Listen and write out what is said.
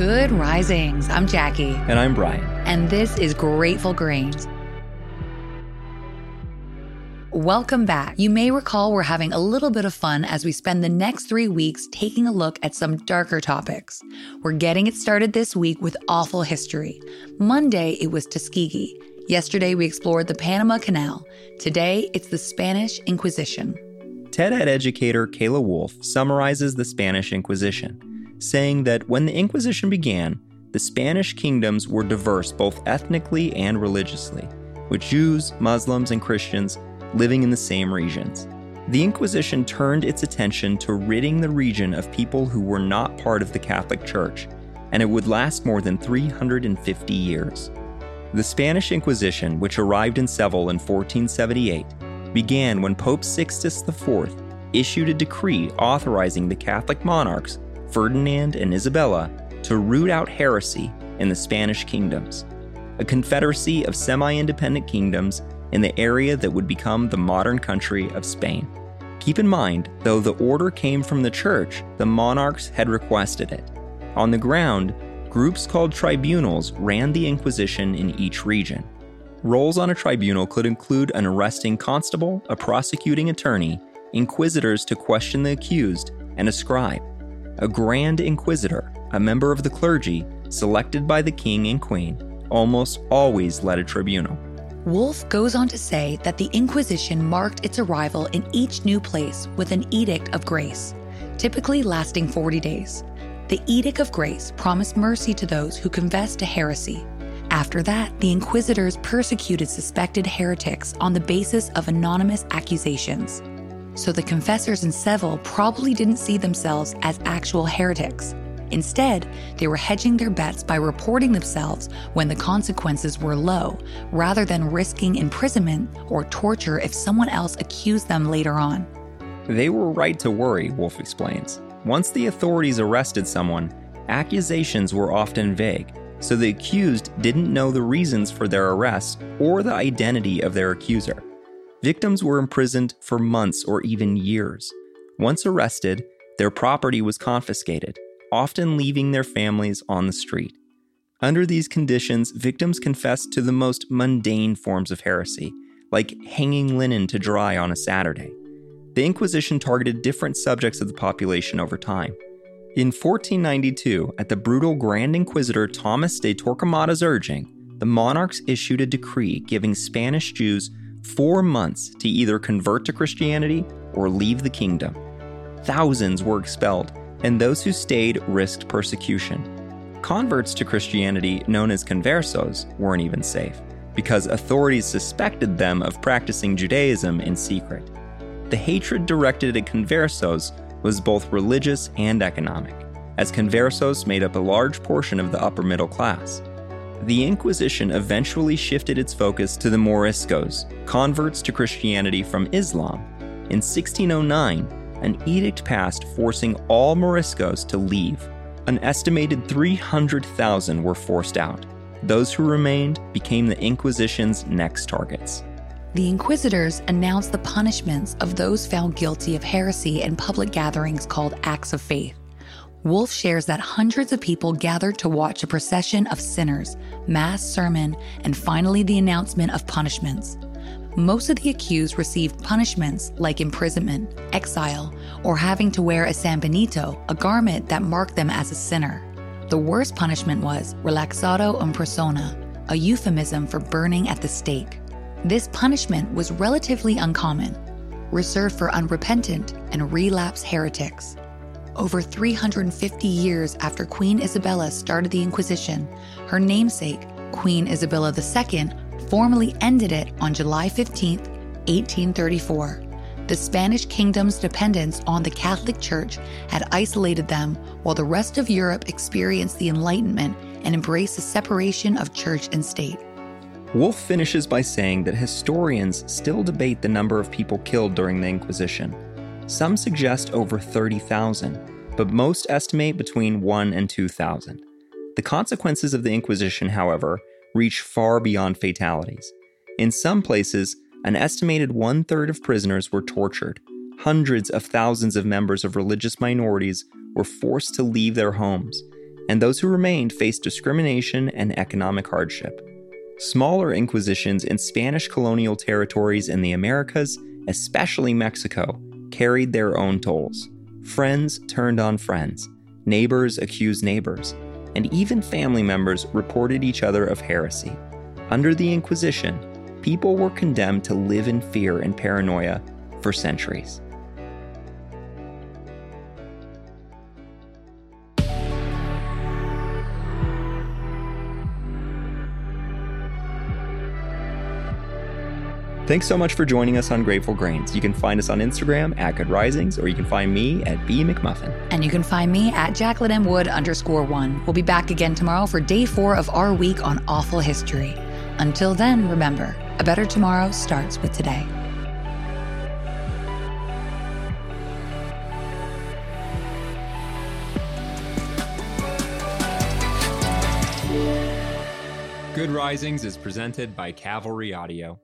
Good risings. I'm Jacqui. And I'm Bryan. And this is Grateful Grains. Welcome back. You may recall we're having a little bit of fun as we spend the next three weeks taking a look at some darker topics. We're getting it started this week with awful history. Monday, it was Tuskegee. Yesterday, we explored the Panama Canal. Today, it's the Spanish Inquisition. TED Ed educator Kayla Wolf summarizes the Spanish Inquisition, saying that when the Inquisition began, the Spanish kingdoms were diverse both ethnically and religiously, with Jews, Muslims, and Christians living in the same regions. The Inquisition turned its attention to ridding the region of people who were not part of the Catholic Church, and it would last more than 350 years. The Spanish Inquisition, which arrived in Seville in 1478, began when Pope Sixtus IV issued a decree authorizing the Catholic monarchs, Ferdinand and Isabella, to root out heresy in the Spanish kingdoms, a confederacy of semi independent kingdoms in the area that would become the modern country of Spain. Keep in mind, though the order came from the church, the monarchs had requested it. On the ground, groups called tribunals ran the Inquisition in each region. Roles on a tribunal could include an arresting constable, a prosecuting attorney, inquisitors to question the accused, and a scribe. A grand inquisitor, a member of the clergy, selected by the king and queen, almost always led a tribunal. Wolf goes on to say that the Inquisition marked its arrival in each new place with an Edict of Grace, typically lasting 40 days. The Edict of Grace promised mercy to those who confessed to heresy. After that, the inquisitors persecuted suspected heretics on the basis of anonymous accusations. So the confessors in Seville probably didn't see themselves as actual heretics. Instead, they were hedging their bets by reporting themselves when the consequences were low, rather than risking imprisonment or torture if someone else accused them later on. They were right to worry, Wolf explains. Once the authorities arrested someone, accusations were often vague, so the accused didn't know the reasons for their arrest or the identity of their accuser. Victims were imprisoned for months or even years. Once arrested, their property was confiscated, often leaving their families on the street. Under these conditions, victims confessed to the most mundane forms of heresy, like hanging linen to dry on a Saturday. The Inquisition targeted different subjects of the population over time. In 1492, at the brutal Grand Inquisitor Thomas de Torquemada's urging, the monarchs issued a decree giving Spanish Jews four months to either convert to Christianity or leave the kingdom. Thousands were expelled, and those who stayed risked persecution. Converts to Christianity, known as conversos, weren't even safe, because authorities suspected them of practicing Judaism in secret. The hatred directed at conversos was both religious and economic, as conversos made up a large portion of the upper middle class. The Inquisition eventually shifted its focus to the Moriscos, converts to Christianity from Islam. In 1609, an edict passed forcing all Moriscos to leave. An estimated 300,000 were forced out. Those who remained became the Inquisition's next targets. The inquisitors announced the punishments of those found guilty of heresy in public gatherings called acts of faith. Wolf shares that hundreds of people gathered to watch a procession of sinners, mass sermon, and finally the announcement of punishments. Most of the accused received punishments like imprisonment, exile, or having to wear a sanbenito, a garment that marked them as a sinner. The worst punishment was relaxado en persona, a euphemism for burning at the stake. This punishment was relatively uncommon, reserved for unrepentant and relapse heretics. Over 350 years after Queen Isabella started the Inquisition, her namesake, Queen Isabella II, formally ended it on July 15, 1834. The Spanish kingdom's dependence on the Catholic Church had isolated them while the rest of Europe experienced the Enlightenment and embraced the separation of church and state. Wolf finishes by saying that historians still debate the number of people killed during the Inquisition. Some suggest over 30,000, but most estimate between 1 and 2,000. The consequences of the Inquisition, however, reach far beyond fatalities. In some places, an estimated one third of prisoners were tortured. Hundreds of thousands of members of religious minorities were forced to leave their homes, and those who remained faced discrimination and economic hardship. Smaller inquisitions in Spanish colonial territories in the Americas, especially Mexico, carried their own tolls. Friends turned on friends, neighbors accused neighbors, and even family members reported each other of heresy. Under the Inquisition, people were condemned to live in fear and paranoia for centuries. Thanks so much for joining us on Grateful Grains. You can find us on Instagram at Good Risings, or you can find me at B McMuffin. And you can find me at Jacqueline M. Wood underscore one. We'll be back again tomorrow for day four of our week on awful history. Until then, remember, a better tomorrow starts with today. Good Risings is presented by Cavalry Audio.